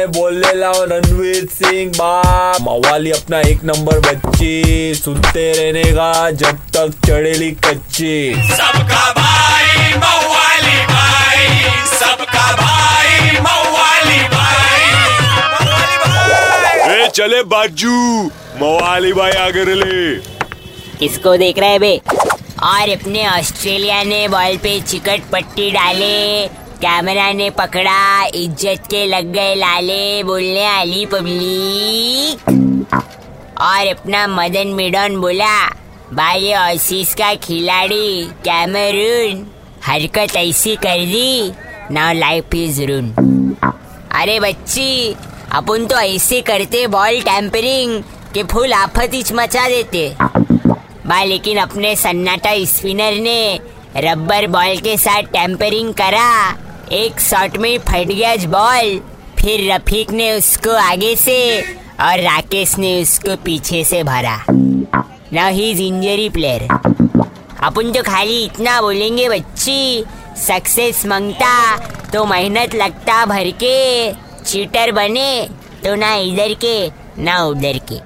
है बोले लाओ रणवीर सिंह बाप. मवाली अपना एक नंबर बच्ची. सुनते रहने का जब तक चढ़ेली कच्ची. सबका भाई मवाली भाई. सबका भाई मवाली भाई. ए चले बाजू. मवाली भाई आगे ले किसको देख रहे बे? और अपने ऑस्ट्रेलिया ने बॉल पे चिकट पट्टी डाले. कैमरा ने पकड़ा, इज़्ज़त के लग गए लाले, बोलने आली पब्लिक। और अपना मदन मिडन बोला, भाई ऑसीस का खिलाड़ी, कैमरून, हरकत ऐसी कर दी नाउ लाइफ इज़ रून अरे बच्ची, अपन तो ऐसे करते बॉल टैंपरिंग के फुल आफत मचा देते। बा लेकिन अपने सन्नाटा स्पिनर ने रबर बॉल के साथ टैंपरिंग करा। एक शॉट में फट गया बॉल। फिर रफीक ने उसको आगे से और राकेश ने उसको पीछे से भरा। Now he is injury player अपन तो खाली इतना बोलेंगे बच्ची। सक्सेस माँगता तो मेहनत लगता भर के। चीटर बने तो ना इधर के ना उधर के।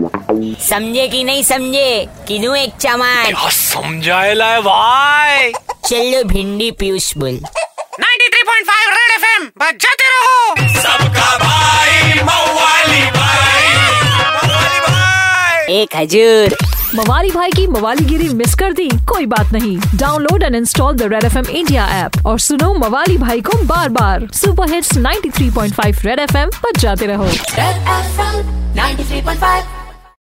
समझे कि नहीं समझे? कि एक चमान समझाएला है भाई। चलो भिंडी पीयूष बोल। 93.5 रेड एफएम बजाते रहो। सबका भाई मवाली भाई। मवाली भाई। एक हजूर मवाली भाई की मवालीगिरी मिस कर दी कोई बात नहीं। Download and install the red F M India app और सुनो मवाली भाई को बार बार super hits 93.5 red F M पर जाते रहो। Red FM 93.5